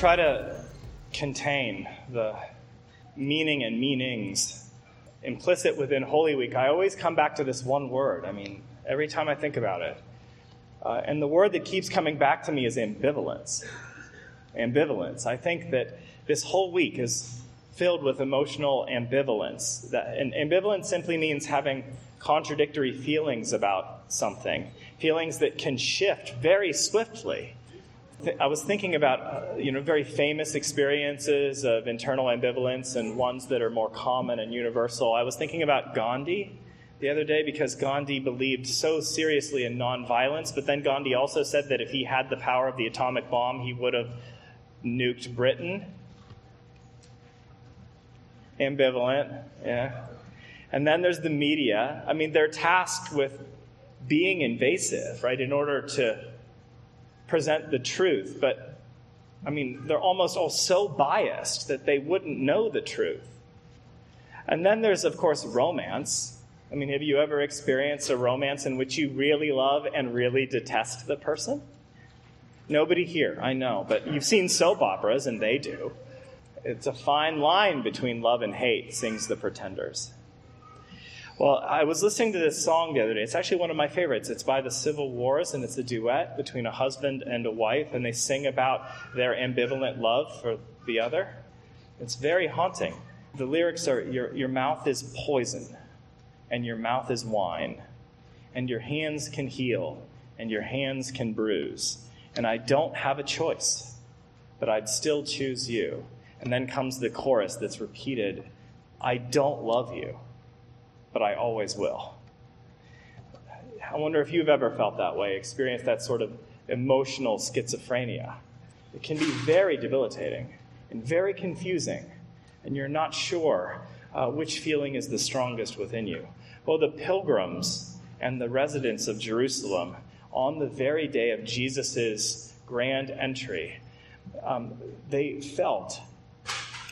try to contain the meaning and meanings implicit within Holy Week, I always come back to this one word. I mean, every time I think about it. Uh, and the word that keeps coming back to me is ambivalence. Ambivalence. I think that this whole week is filled with emotional ambivalence. That, and ambivalence simply means having contradictory feelings about something, feelings that can shift very swiftly. I was thinking about, uh, you know, very famous experiences of internal ambivalence and ones that are more common and universal. I was thinking about Gandhi the other day because Gandhi believed so seriously in nonviolence, but then Gandhi also said that if he had the power of the atomic bomb, he would have nuked Britain. Ambivalent, yeah. And then there's the media. I mean, they're tasked with being invasive, right, in order to present the truth. But, I mean, they're almost all so biased that they wouldn't know the truth. And then there's, of course, romance. I mean, have you ever experienced a romance in which you really love and really detest the person? Nobody here, I know, but you've seen soap operas and they do. It's a fine line between love and hate, sings the Pretenders. Well, I was listening to this song the other day. It's actually one of my favorites. It's by the Civil Wars, and it's a duet between a husband and a wife, and they sing about their ambivalent love for the other. It's very haunting. The lyrics are Your, your mouth is poison, and your mouth is wine, and your hands can heal, and your hands can bruise. And I don't have a choice, but I'd still choose you. And then comes the chorus that's repeated I don't love you but I always will. I wonder if you've ever felt that way, experienced that sort of emotional schizophrenia. It can be very debilitating and very confusing, and you're not sure uh, which feeling is the strongest within you. Well, the pilgrims and the residents of Jerusalem, on the very day of Jesus' grand entry, um, they felt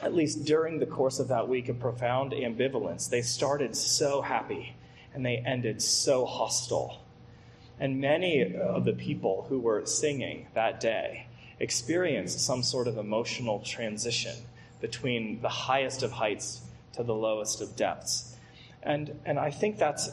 at least during the course of that week, a profound ambivalence. They started so happy and they ended so hostile. And many of the people who were singing that day experienced some sort of emotional transition between the highest of heights to the lowest of depths. And, and I think that's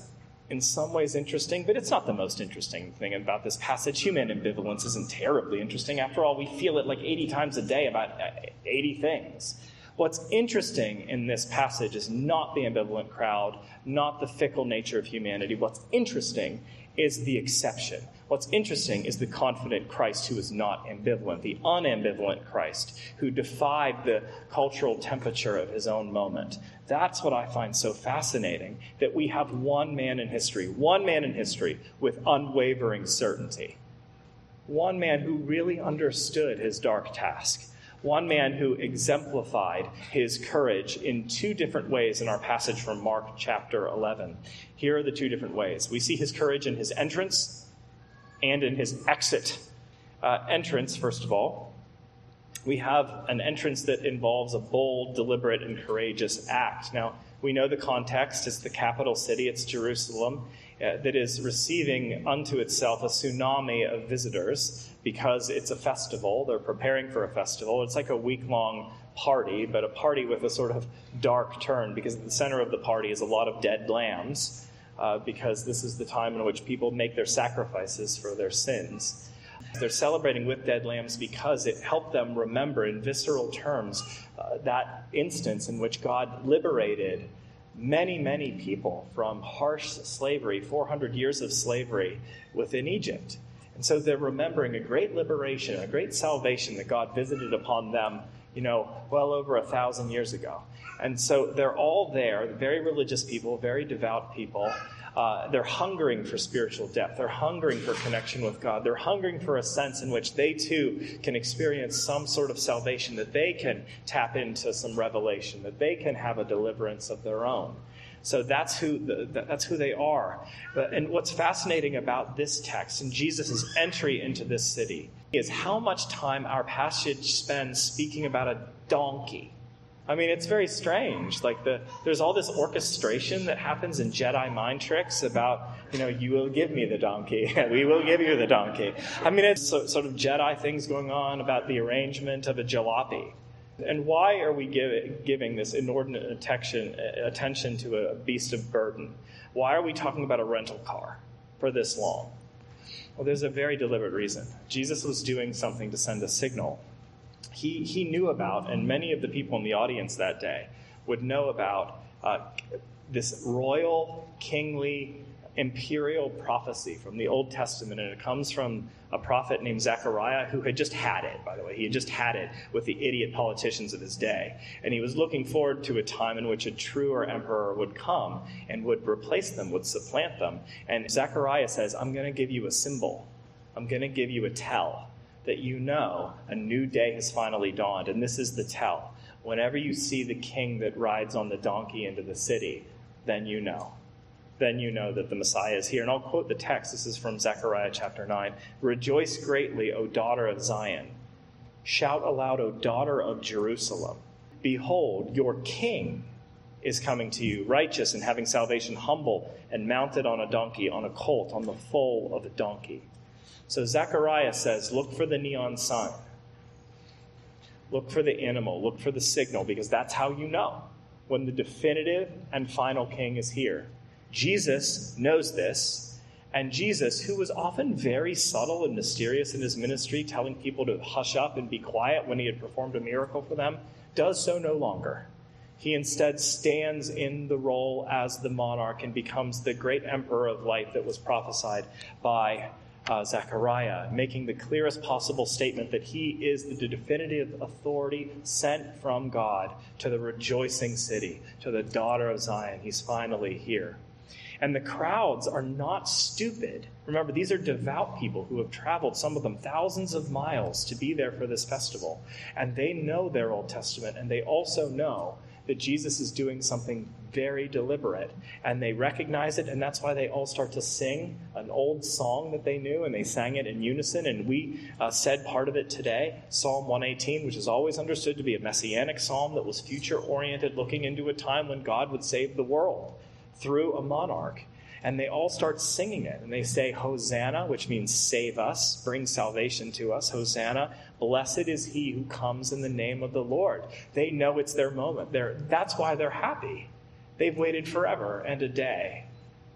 in some ways interesting, but it's not the most interesting thing about this passage. Human ambivalence isn't terribly interesting. After all, we feel it like 80 times a day about uh, 80 things. What's interesting in this passage is not the ambivalent crowd, not the fickle nature of humanity. What's interesting is the exception. What's interesting is the confident Christ who is not ambivalent, the unambivalent Christ who defied the cultural temperature of his own moment. That's what I find so fascinating that we have one man in history, one man in history with unwavering certainty. One man who really understood his dark task one man who exemplified his courage in two different ways in our passage from Mark chapter 11. Here are the two different ways. We see his courage in his entrance and in his exit. Uh, entrance, first of all, we have an entrance that involves a bold, deliberate, and courageous act. Now, we know the context. It's the capital city, it's Jerusalem, uh, that is receiving unto itself a tsunami of visitors because it's a festival. They're preparing for a festival. It's like a week long party, but a party with a sort of dark turn because at the center of the party is a lot of dead lambs uh, because this is the time in which people make their sacrifices for their sins. They're celebrating with dead lambs because it helped them remember in visceral terms uh, that instance in which God liberated many, many people from harsh slavery, 400 years of slavery within Egypt. And so they're remembering a great liberation, a great salvation that God visited upon them, you know, well over a thousand years ago. And so they're all there, very religious people, very devout people. Uh, they're hungering for spiritual depth. They're hungering for connection with God. They're hungering for a sense in which they too can experience some sort of salvation, that they can tap into some revelation, that they can have a deliverance of their own. So that's who, the, that's who they are. And what's fascinating about this text and Jesus' entry into this city is how much time our passage spends speaking about a donkey. I mean, it's very strange. Like the there's all this orchestration that happens in Jedi mind tricks about, you know, you will give me the donkey, we will give you the donkey. I mean, it's so, sort of Jedi things going on about the arrangement of a jalopy. And why are we give, giving this inordinate attention, attention to a beast of burden? Why are we talking about a rental car for this long? Well, there's a very deliberate reason. Jesus was doing something to send a signal he, he knew about, and many of the people in the audience that day would know about uh, this royal, kingly, imperial prophecy from the Old Testament, and it comes from a prophet named Zechariah who had just had it, by the way. He had just had it with the idiot politicians of his day. And he was looking forward to a time in which a truer emperor would come and would replace them, would supplant them. And Zechariah says, I'm going to give you a symbol, I'm going to give you a tell that you know a new day has finally dawned. And this is the tell. Whenever you see the king that rides on the donkey into the city, then you know. Then you know that the Messiah is here. And I'll quote the text. This is from Zechariah chapter 9. Rejoice greatly, O daughter of Zion. Shout aloud, O daughter of Jerusalem. Behold, your king is coming to you, righteous and having salvation, humble and mounted on a donkey, on a colt, on the foal of a donkey. So Zechariah says, Look for the neon sign. Look for the animal. Look for the signal, because that's how you know when the definitive and final king is here. Jesus knows this, and Jesus, who was often very subtle and mysterious in his ministry, telling people to hush up and be quiet when he had performed a miracle for them, does so no longer. He instead stands in the role as the monarch and becomes the great emperor of light that was prophesied by uh, Zechariah, making the clearest possible statement that he is the definitive authority sent from God to the rejoicing city, to the daughter of Zion. He's finally here. And the crowds are not stupid. Remember, these are devout people who have traveled, some of them thousands of miles, to be there for this festival. And they know their Old Testament, and they also know that Jesus is doing something very deliberate. And they recognize it, and that's why they all start to sing an old song that they knew, and they sang it in unison. And we uh, said part of it today Psalm 118, which is always understood to be a messianic psalm that was future oriented, looking into a time when God would save the world through a monarch and they all start singing it. And they say, Hosanna, which means save us, bring salvation to us. Hosanna, blessed is he who comes in the name of the Lord. They know it's their moment. They're, that's why they're happy. They've waited forever and a day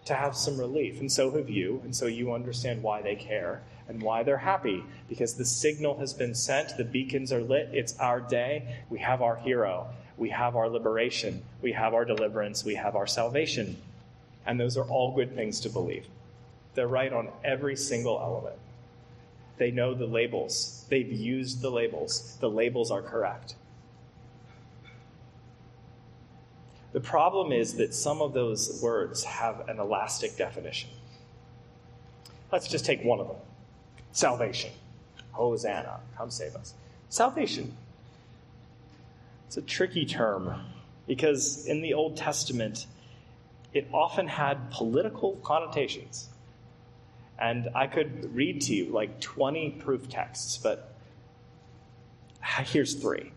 to have some relief. And so have you. And so you understand why they care and why they're happy because the signal has been sent, the beacons are lit, it's our day. We have our hero, we have our liberation, we have our deliverance, we have our salvation. And those are all good things to believe. They're right on every single element. They know the labels, they've used the labels. The labels are correct. The problem is that some of those words have an elastic definition. Let's just take one of them salvation. Hosanna, come save us. Salvation. It's a tricky term because in the Old Testament, it often had political connotations. And I could read to you like 20 proof texts, but here's three.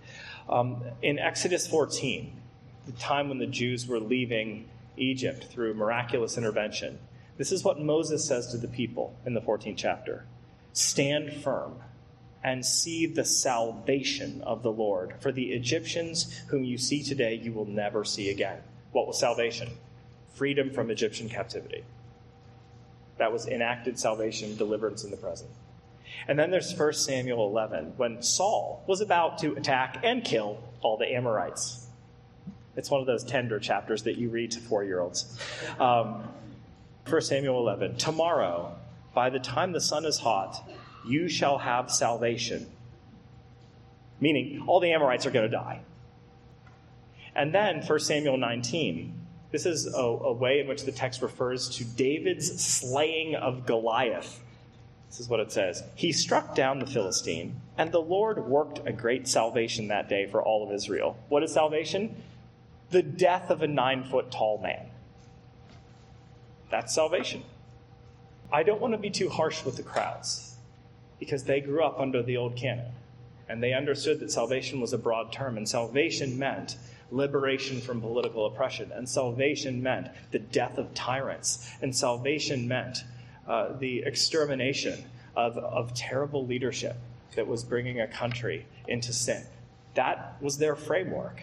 Um, in Exodus 14, the time when the Jews were leaving Egypt through miraculous intervention, this is what Moses says to the people in the 14th chapter Stand firm and see the salvation of the Lord. For the Egyptians whom you see today, you will never see again. What was salvation? freedom from Egyptian captivity. That was enacted salvation, deliverance in the present. And then there's 1 Samuel 11, when Saul was about to attack and kill all the Amorites. It's one of those tender chapters that you read to four year olds. Um, 1 Samuel 11, tomorrow, by the time the sun is hot, you shall have salvation. Meaning, all the Amorites are going to die. And then 1 Samuel 19, This is a, a way in which the text refers to David's slaying of Goliath. This is what it says He struck down the Philistine, and the Lord worked a great salvation that day for all of Israel. What is salvation? The death of a nine foot tall man. That's salvation. I don't want to be too harsh with the crowds because they grew up under the old canon and they understood that salvation was a broad term, and salvation meant liberation from political oppression, and salvation meant the death of tyrants, and salvation meant uh, the extermination of, of terrible leadership that was bringing a country into sin. That was their framework.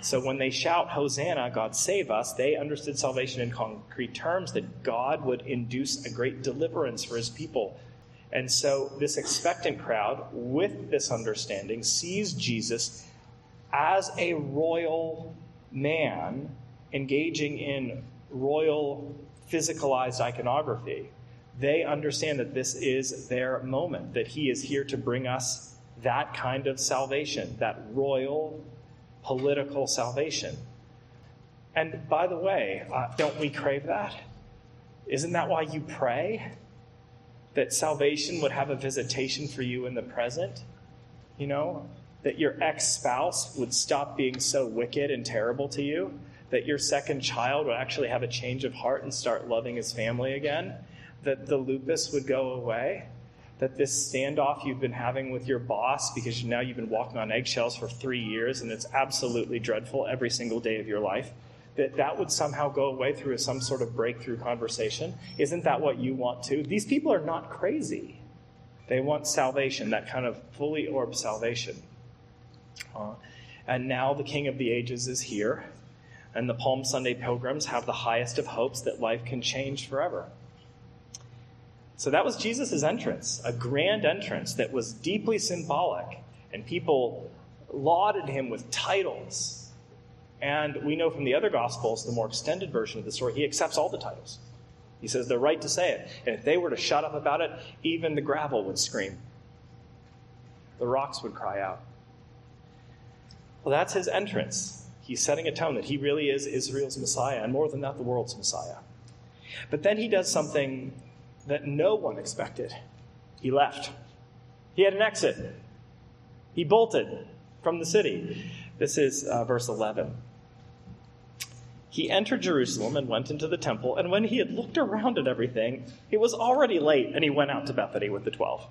So when they shout, Hosanna, God save us, they understood salvation in concrete terms that God would induce a great deliverance for his people. And so this expectant crowd, with this understanding, sees Jesus as a royal man engaging in royal physicalized iconography. They understand that this is their moment, that he is here to bring us that kind of salvation, that royal political salvation. And by the way, uh, don't we crave that? Isn't that why you pray? That salvation would have a visitation for you in the present? You know, that your ex spouse would stop being so wicked and terrible to you? That your second child would actually have a change of heart and start loving his family again? That the lupus would go away? That this standoff you've been having with your boss because now you've been walking on eggshells for three years and it's absolutely dreadful every single day of your life that that would somehow go away through some sort of breakthrough conversation? Isn't that what you want too these people are not crazy. They want salvation that kind of fully orbed salvation. Uh, and now the king of the ages is here and the palm sunday pilgrims have the highest of hopes that life can change forever so that was Jesus' entrance, a grand entrance that was deeply symbolic, and people lauded him with titles. And we know from the other Gospels, the more extended version of the story, he accepts all the titles. He says they're right to say it. And if they were to shut up about it, even the gravel would scream, the rocks would cry out. Well, that's his entrance. He's setting a tone that he really is Israel's Messiah, and more than that, the world's Messiah. But then he does something that no one expected. He left. He had an exit. He bolted from the city. This is uh, verse 11. He entered Jerusalem and went into the temple, and when he had looked around at everything, it was already late, and he went out to Bethany with the twelve.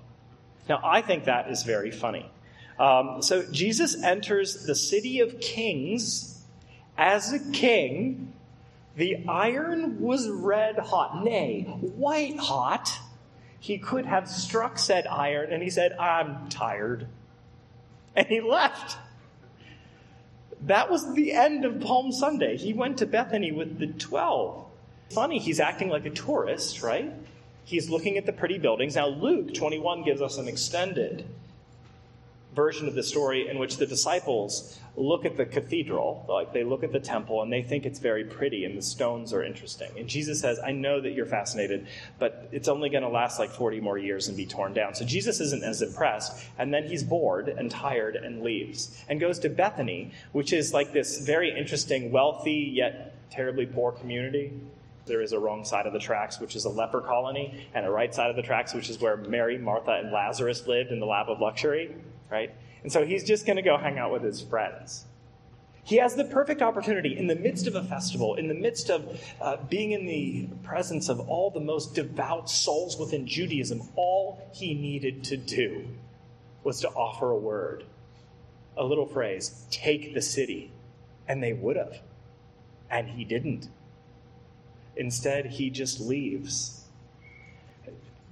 Now, I think that is very funny. Um, so, Jesus enters the city of kings as a king the iron was red hot, nay, white hot. He could have struck said iron, and he said, I'm tired. And he left. That was the end of Palm Sunday. He went to Bethany with the 12. Funny, he's acting like a tourist, right? He's looking at the pretty buildings. Now, Luke 21 gives us an extended version of the story in which the disciples look at the cathedral, like they look at the temple, and they think it's very pretty and the stones are interesting. And Jesus says, I know that you're fascinated, but it's only going to last like 40 more years and be torn down. So Jesus isn't as impressed. And then he's bored and tired and leaves and goes to Bethany, which is like this very interesting, wealthy, yet terribly poor community. There is a wrong side of the tracks, which is a leper colony, and a right side of the tracks, which is where Mary, Martha, and Lazarus lived in the lap of luxury right? And so he's just going to go hang out with his friends. He has the perfect opportunity in the midst of a festival, in the midst of uh, being in the presence of all the most devout souls within Judaism. All he needed to do was to offer a word, a little phrase, take the city. And they would have. And he didn't. Instead, he just leaves.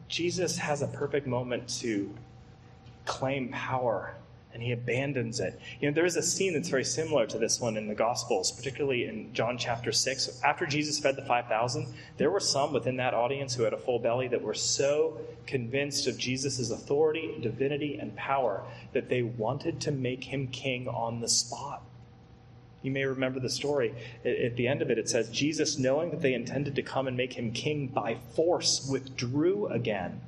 Jesus has a perfect moment to claim power and he abandons it. You know, there is a scene that's very similar to this one in the Gospels, particularly in John chapter 6. After Jesus fed the 5,000, there were some within that audience who had a full belly that were so convinced of Jesus' authority, divinity, and power that they wanted to make him king on the spot. You may remember the story. At the end of it, it says, Jesus, knowing that they intended to come and make him king by force, withdrew again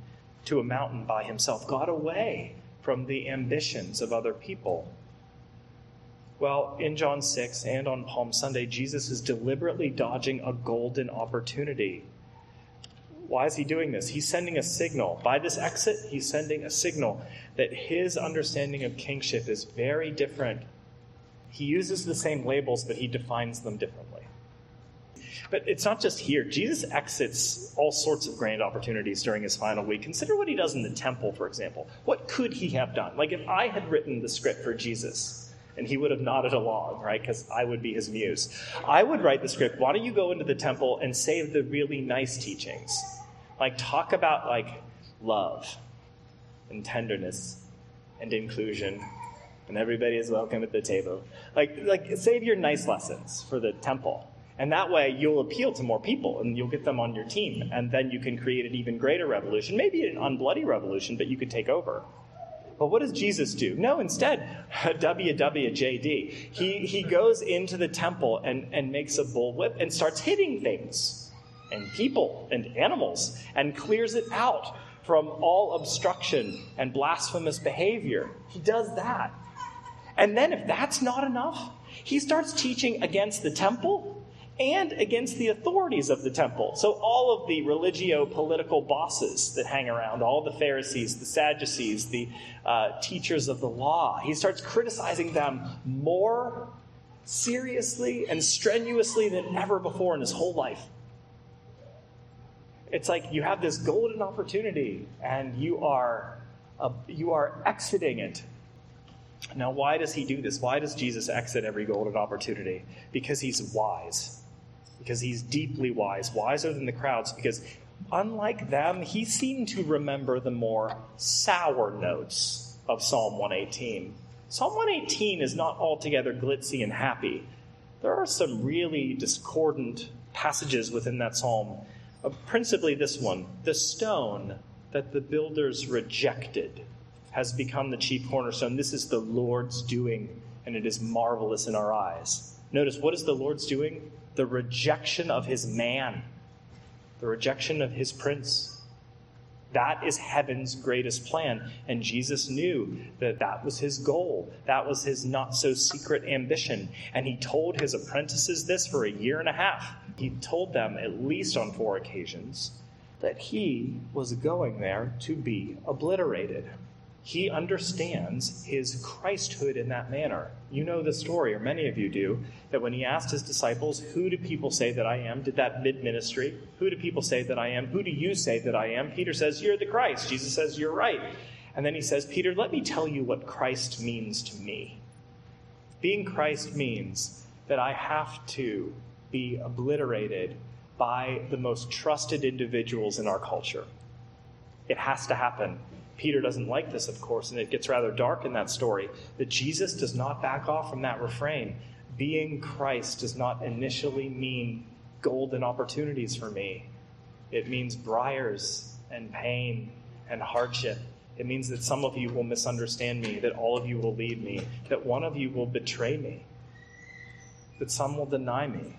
to a mountain by himself, got away from the ambitions of other people. Well, in John 6 and on Palm Sunday, Jesus is deliberately dodging a golden opportunity. Why is he doing this? He's sending a signal. By this exit, he's sending a signal that his understanding of kingship is very different. He uses the same labels, but he defines them differently. But it's not just here. Jesus exits all sorts of grand opportunities during his final week. Consider what he does in the temple, for example. What could he have done? Like if I had written the script for Jesus, and he would have nodded along, right? Because I would be his muse. I would write the script. Why don't you go into the temple and say the really nice teachings? Like talk about like love and tenderness and inclusion and everybody is welcome at the table. Like like save your nice lessons for the temple. And that way you'll appeal to more people and you'll get them on your team. And then you can create an even greater revolution, maybe an unbloody revolution, but you could take over. But what does Jesus do? No, instead, WWJD. He, he goes into the temple and, and makes a bullwhip and starts hitting things and people and animals and clears it out from all obstruction and blasphemous behavior. He does that. And then, if that's not enough, he starts teaching against the temple and against the authorities of the temple. So, all of the religio political bosses that hang around, all the Pharisees, the Sadducees, the uh, teachers of the law, he starts criticizing them more seriously and strenuously than ever before in his whole life. It's like you have this golden opportunity and you are, uh, you are exiting it now, why does he do this? Why does Jesus exit every golden opportunity? Because he's wise because he's deeply wise, wiser than the crowds, because unlike them, he seemed to remember the more sour notes of Psalm 118. Psalm 118 is not altogether glitzy and happy. There are some really discordant passages within that psalm, uh, principally this one the stone that the builders rejected has become the chief cornerstone. This is the Lord's doing, and it is marvelous in our eyes. Notice, what is the Lord's doing? The rejection of his man, the rejection of his prince. That is heaven's greatest plan. And Jesus knew that that was his goal. That was his not so secret ambition. And he told his apprentices this for a year and a half. He told them, at least on four occasions, that he was going there to be obliterated. He understands his Christhood in that manner. You know the story, or many of you do, that when he asked his disciples, Who do people say that I am? did that mid ministry. Who do people say that I am? Who do you say that I am? Peter says, You're the Christ. Jesus says, You're right. And then he says, Peter, let me tell you what Christ means to me. Being Christ means that I have to be obliterated by the most trusted individuals in our culture. It has to happen Peter doesn't like this, of course, and it gets rather dark in that story. That Jesus does not back off from that refrain. Being Christ does not initially mean golden opportunities for me, it means briars and pain and hardship. It means that some of you will misunderstand me, that all of you will leave me, that one of you will betray me, that some will deny me,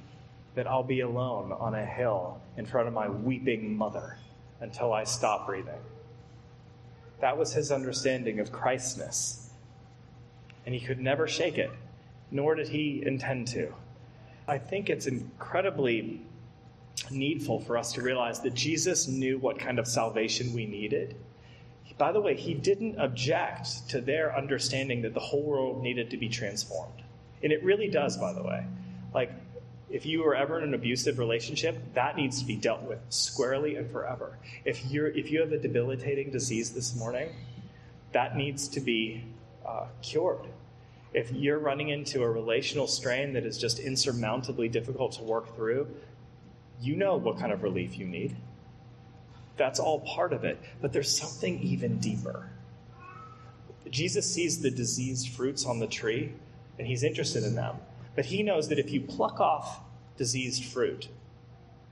that I'll be alone on a hill in front of my weeping mother until I stop breathing. That was his understanding of Christness. And he could never shake it, nor did he intend to. I think it's incredibly needful for us to realize that Jesus knew what kind of salvation we needed. By the way, he didn't object to their understanding that the whole world needed to be transformed. And it really does, by the way. Like, if you are ever in an abusive relationship, that needs to be dealt with squarely and forever. If you're if you have a debilitating disease this morning, that needs to be uh, cured. If you're running into a relational strain that is just insurmountably difficult to work through, you know what kind of relief you need. That's all part of it. But there's something even deeper. Jesus sees the diseased fruits on the tree, and he's interested in them. But he knows that if you pluck off diseased fruit,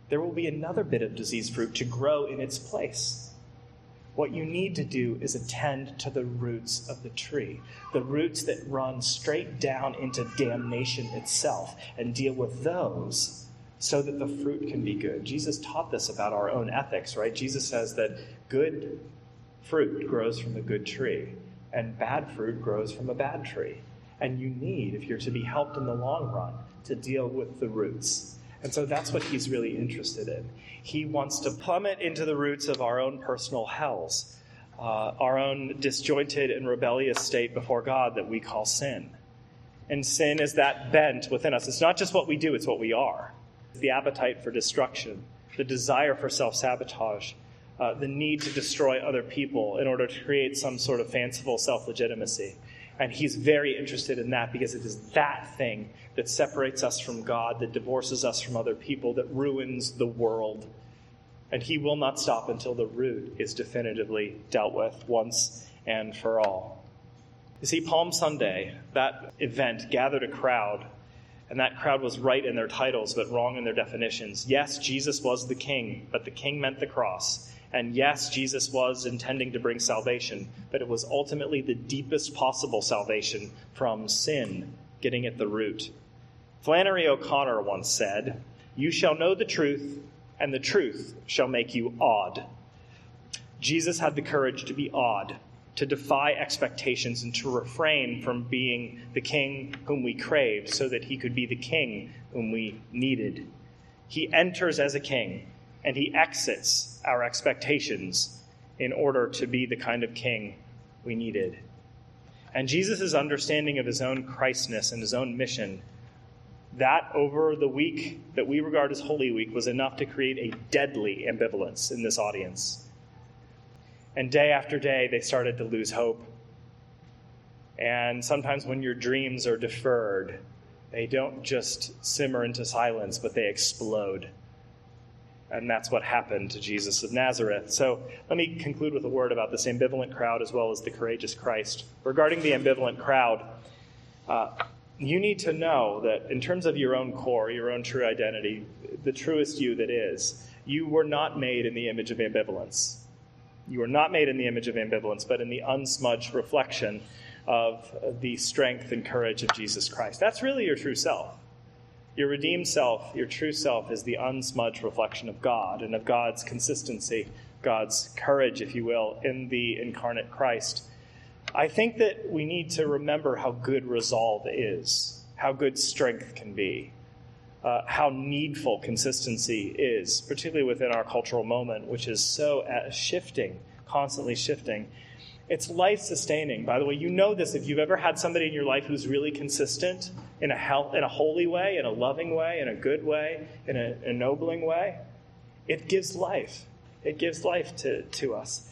there will be another bit of diseased fruit to grow in its place. What you need to do is attend to the roots of the tree, the roots that run straight down into damnation itself, and deal with those so that the fruit can be good. Jesus taught this about our own ethics, right? Jesus says that good fruit grows from a good tree, and bad fruit grows from a bad tree. And you need, if you're to be helped in the long run, to deal with the roots. And so that's what he's really interested in. He wants to plummet into the roots of our own personal hells, uh, our own disjointed and rebellious state before God that we call sin. And sin is that bent within us. It's not just what we do, it's what we are. The appetite for destruction, the desire for self sabotage, uh, the need to destroy other people in order to create some sort of fanciful self legitimacy. And he's very interested in that because it is that thing that separates us from God, that divorces us from other people, that ruins the world. And he will not stop until the root is definitively dealt with once and for all. You see, Palm Sunday, that event gathered a crowd, and that crowd was right in their titles but wrong in their definitions. Yes, Jesus was the king, but the king meant the cross. And yes, Jesus was intending to bring salvation, but it was ultimately the deepest possible salvation from sin, getting at the root. Flannery O'Connor once said, You shall know the truth, and the truth shall make you odd. Jesus had the courage to be odd, to defy expectations, and to refrain from being the king whom we craved so that he could be the king whom we needed. He enters as a king and he exits our expectations in order to be the kind of king we needed. And Jesus' understanding of his own Christness and his own mission, that over the week that we regard as Holy Week, was enough to create a deadly ambivalence in this audience. And day after day, they started to lose hope. And sometimes when your dreams are deferred, they don't just simmer into silence, but they explode. And that's what happened to Jesus of Nazareth. So let me conclude with a word about this ambivalent crowd as well as the courageous Christ. Regarding the ambivalent crowd, uh, you need to know that in terms of your own core, your own true identity, the truest you that is, you were not made in the image of ambivalence. You were not made in the image of ambivalence, but in the unsmudged reflection of the strength and courage of Jesus Christ. That's really your true self. Your redeemed self, your true self, is the unsmudged reflection of God and of God's consistency, God's courage, if you will, in the incarnate Christ. I think that we need to remember how good resolve is, how good strength can be, uh, how needful consistency is, particularly within our cultural moment, which is so uh, shifting, constantly shifting. It's life sustaining. By the way, you know this if you've ever had somebody in your life who's really consistent in a, health, in a holy way, in a loving way, in a good way, in an ennobling way. It gives life. It gives life to, to us.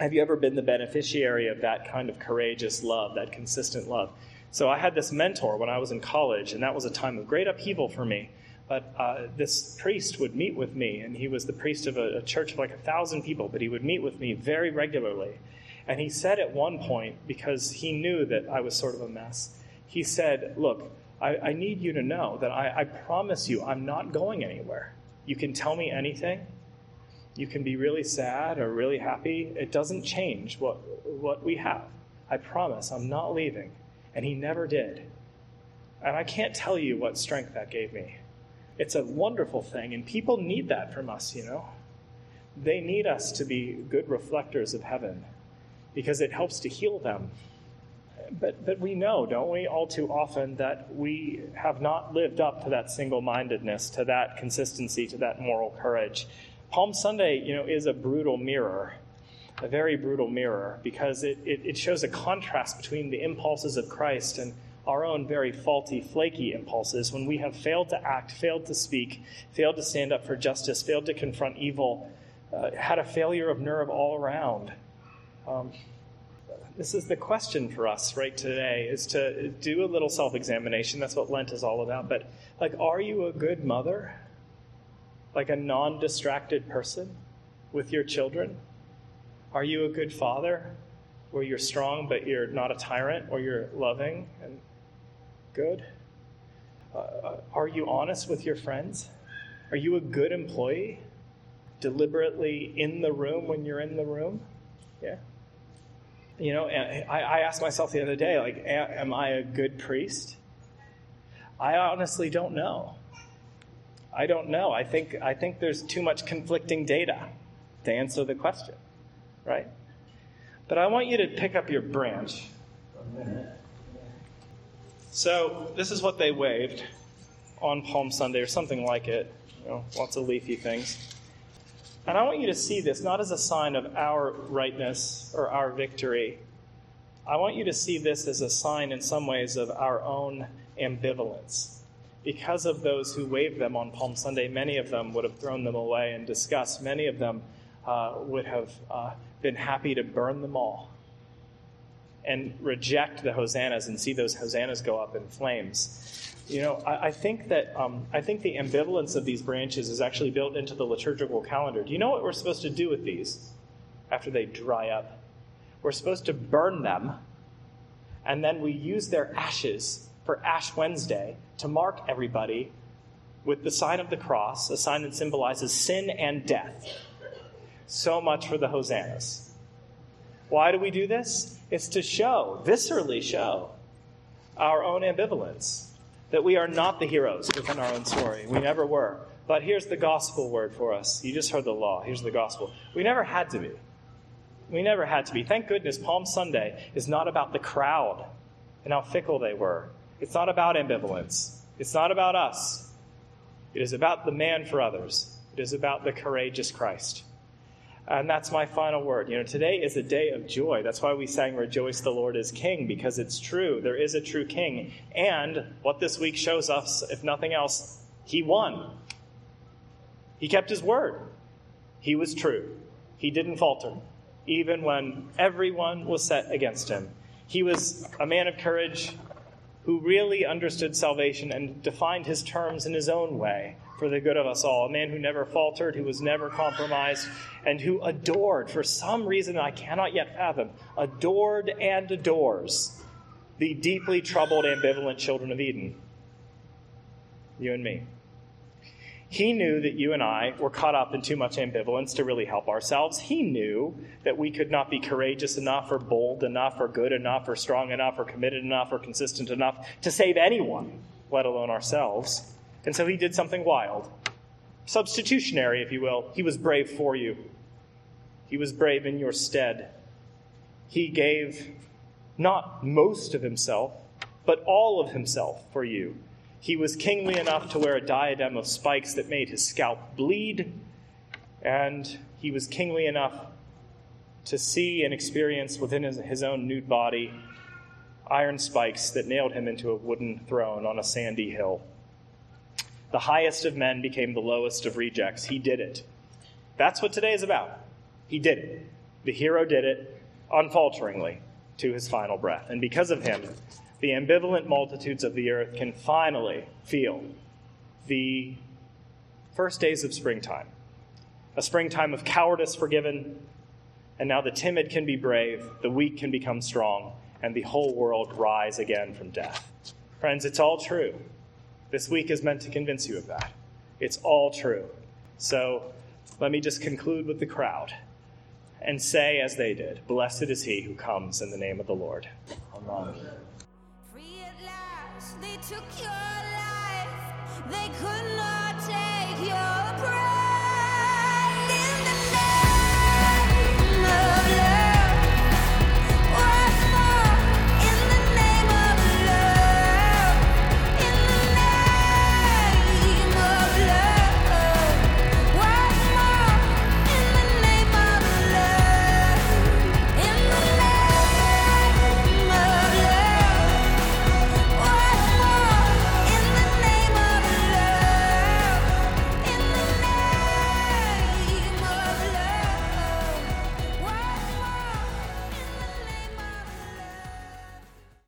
Have you ever been the beneficiary of that kind of courageous love, that consistent love? So I had this mentor when I was in college, and that was a time of great upheaval for me. But uh, this priest would meet with me, and he was the priest of a, a church of like a thousand people, but he would meet with me very regularly. And he said at one point, because he knew that I was sort of a mess, he said, Look, I, I need you to know that I, I promise you I'm not going anywhere. You can tell me anything. You can be really sad or really happy. It doesn't change what, what we have. I promise I'm not leaving. And he never did. And I can't tell you what strength that gave me. It's a wonderful thing, and people need that from us, you know. They need us to be good reflectors of heaven because it helps to heal them. But, but we know, don't we, all too often that we have not lived up to that single mindedness, to that consistency, to that moral courage. Palm Sunday, you know, is a brutal mirror, a very brutal mirror, because it, it, it shows a contrast between the impulses of Christ and our own very faulty, flaky impulses when we have failed to act, failed to speak, failed to stand up for justice, failed to confront evil, uh, had a failure of nerve all around. Um, this is the question for us right today is to do a little self-examination. That's what lent is all about. But like are you a good mother? Like a non-distracted person with your children? Are you a good father where you're strong but you're not a tyrant or you're loving and good? Uh, are you honest with your friends? Are you a good employee? Deliberately in the room when you're in the room? Yeah you know, I, I asked myself the other day, like, am I a good priest? I honestly don't know. I don't know. I think, I think there's too much conflicting data to answer the question, right? But I want you to pick up your branch So, this is what they waved on Palm Sunday, or something like it. You know, lots of leafy things. And I want you to see this not as a sign of our rightness or our victory. I want you to see this as a sign, in some ways, of our own ambivalence. Because of those who waved them on Palm Sunday, many of them would have thrown them away in disgust. Many of them uh, would have uh, been happy to burn them all and reject the hosannas and see those hosannas go up in flames. You know, I, I think that um, I think the ambivalence of these branches is actually built into the liturgical calendar. Do you know what we're supposed to do with these after they dry up? We're supposed to burn them, and then we use their ashes for Ash Wednesday to mark everybody with the sign of the cross, a sign that symbolizes sin and death. So much for the hosannas. Why do we do this? It's to show, viscerally show, our own ambivalence. That we are not the heroes within our own story. We never were. But here's the gospel word for us. You just heard the law. Here's the gospel. We never had to be. We never had to be. Thank goodness Palm Sunday is not about the crowd and how fickle they were. It's not about ambivalence. It's not about us. It is about the man for others. It is about the courageous Christ. And that's my final word. You know, today is a day of joy. That's why we sang Rejoice the Lord is King, because it's true. There is a true King. And what this week shows us, if nothing else, he won. He kept his word. He was true. He didn't falter, even when everyone was set against him. He was a man of courage who really understood salvation and defined his terms in his own way for the good of us all. A man who never faltered, who was never compromised, and who adored, for some reason I cannot yet fathom, adored and adores the deeply troubled, ambivalent children of Eden. You and me. He knew that you and I were caught up in too much ambivalence to really help ourselves. He knew that we could not be courageous enough, or bold enough, or good enough, or strong enough, or committed enough, or consistent enough to save anyone, let alone ourselves. And so he did something wild. Substitutionary, if you will. He was brave for you, he was brave in your stead. He gave not most of himself, but all of himself for you. He was kingly enough to wear a diadem of spikes that made his scalp bleed, and he was kingly enough to see and experience within his, his own nude body iron spikes that nailed him into a wooden throne on a sandy hill. The highest of men became the lowest of rejects. He did it. That's what today is about. He did it. The hero did it unfalteringly to his final breath. And because of him, the ambivalent multitudes of the earth can finally feel the first days of springtime. A springtime of cowardice forgiven, and now the timid can be brave, the weak can become strong, and the whole world rise again from death. Friends, it's all true. This week is meant to convince you of that. It's all true. So let me just conclude with the crowd and say, as they did, Blessed is he who comes in the name of the Lord. Amen. Free at last, they took your life. They could not.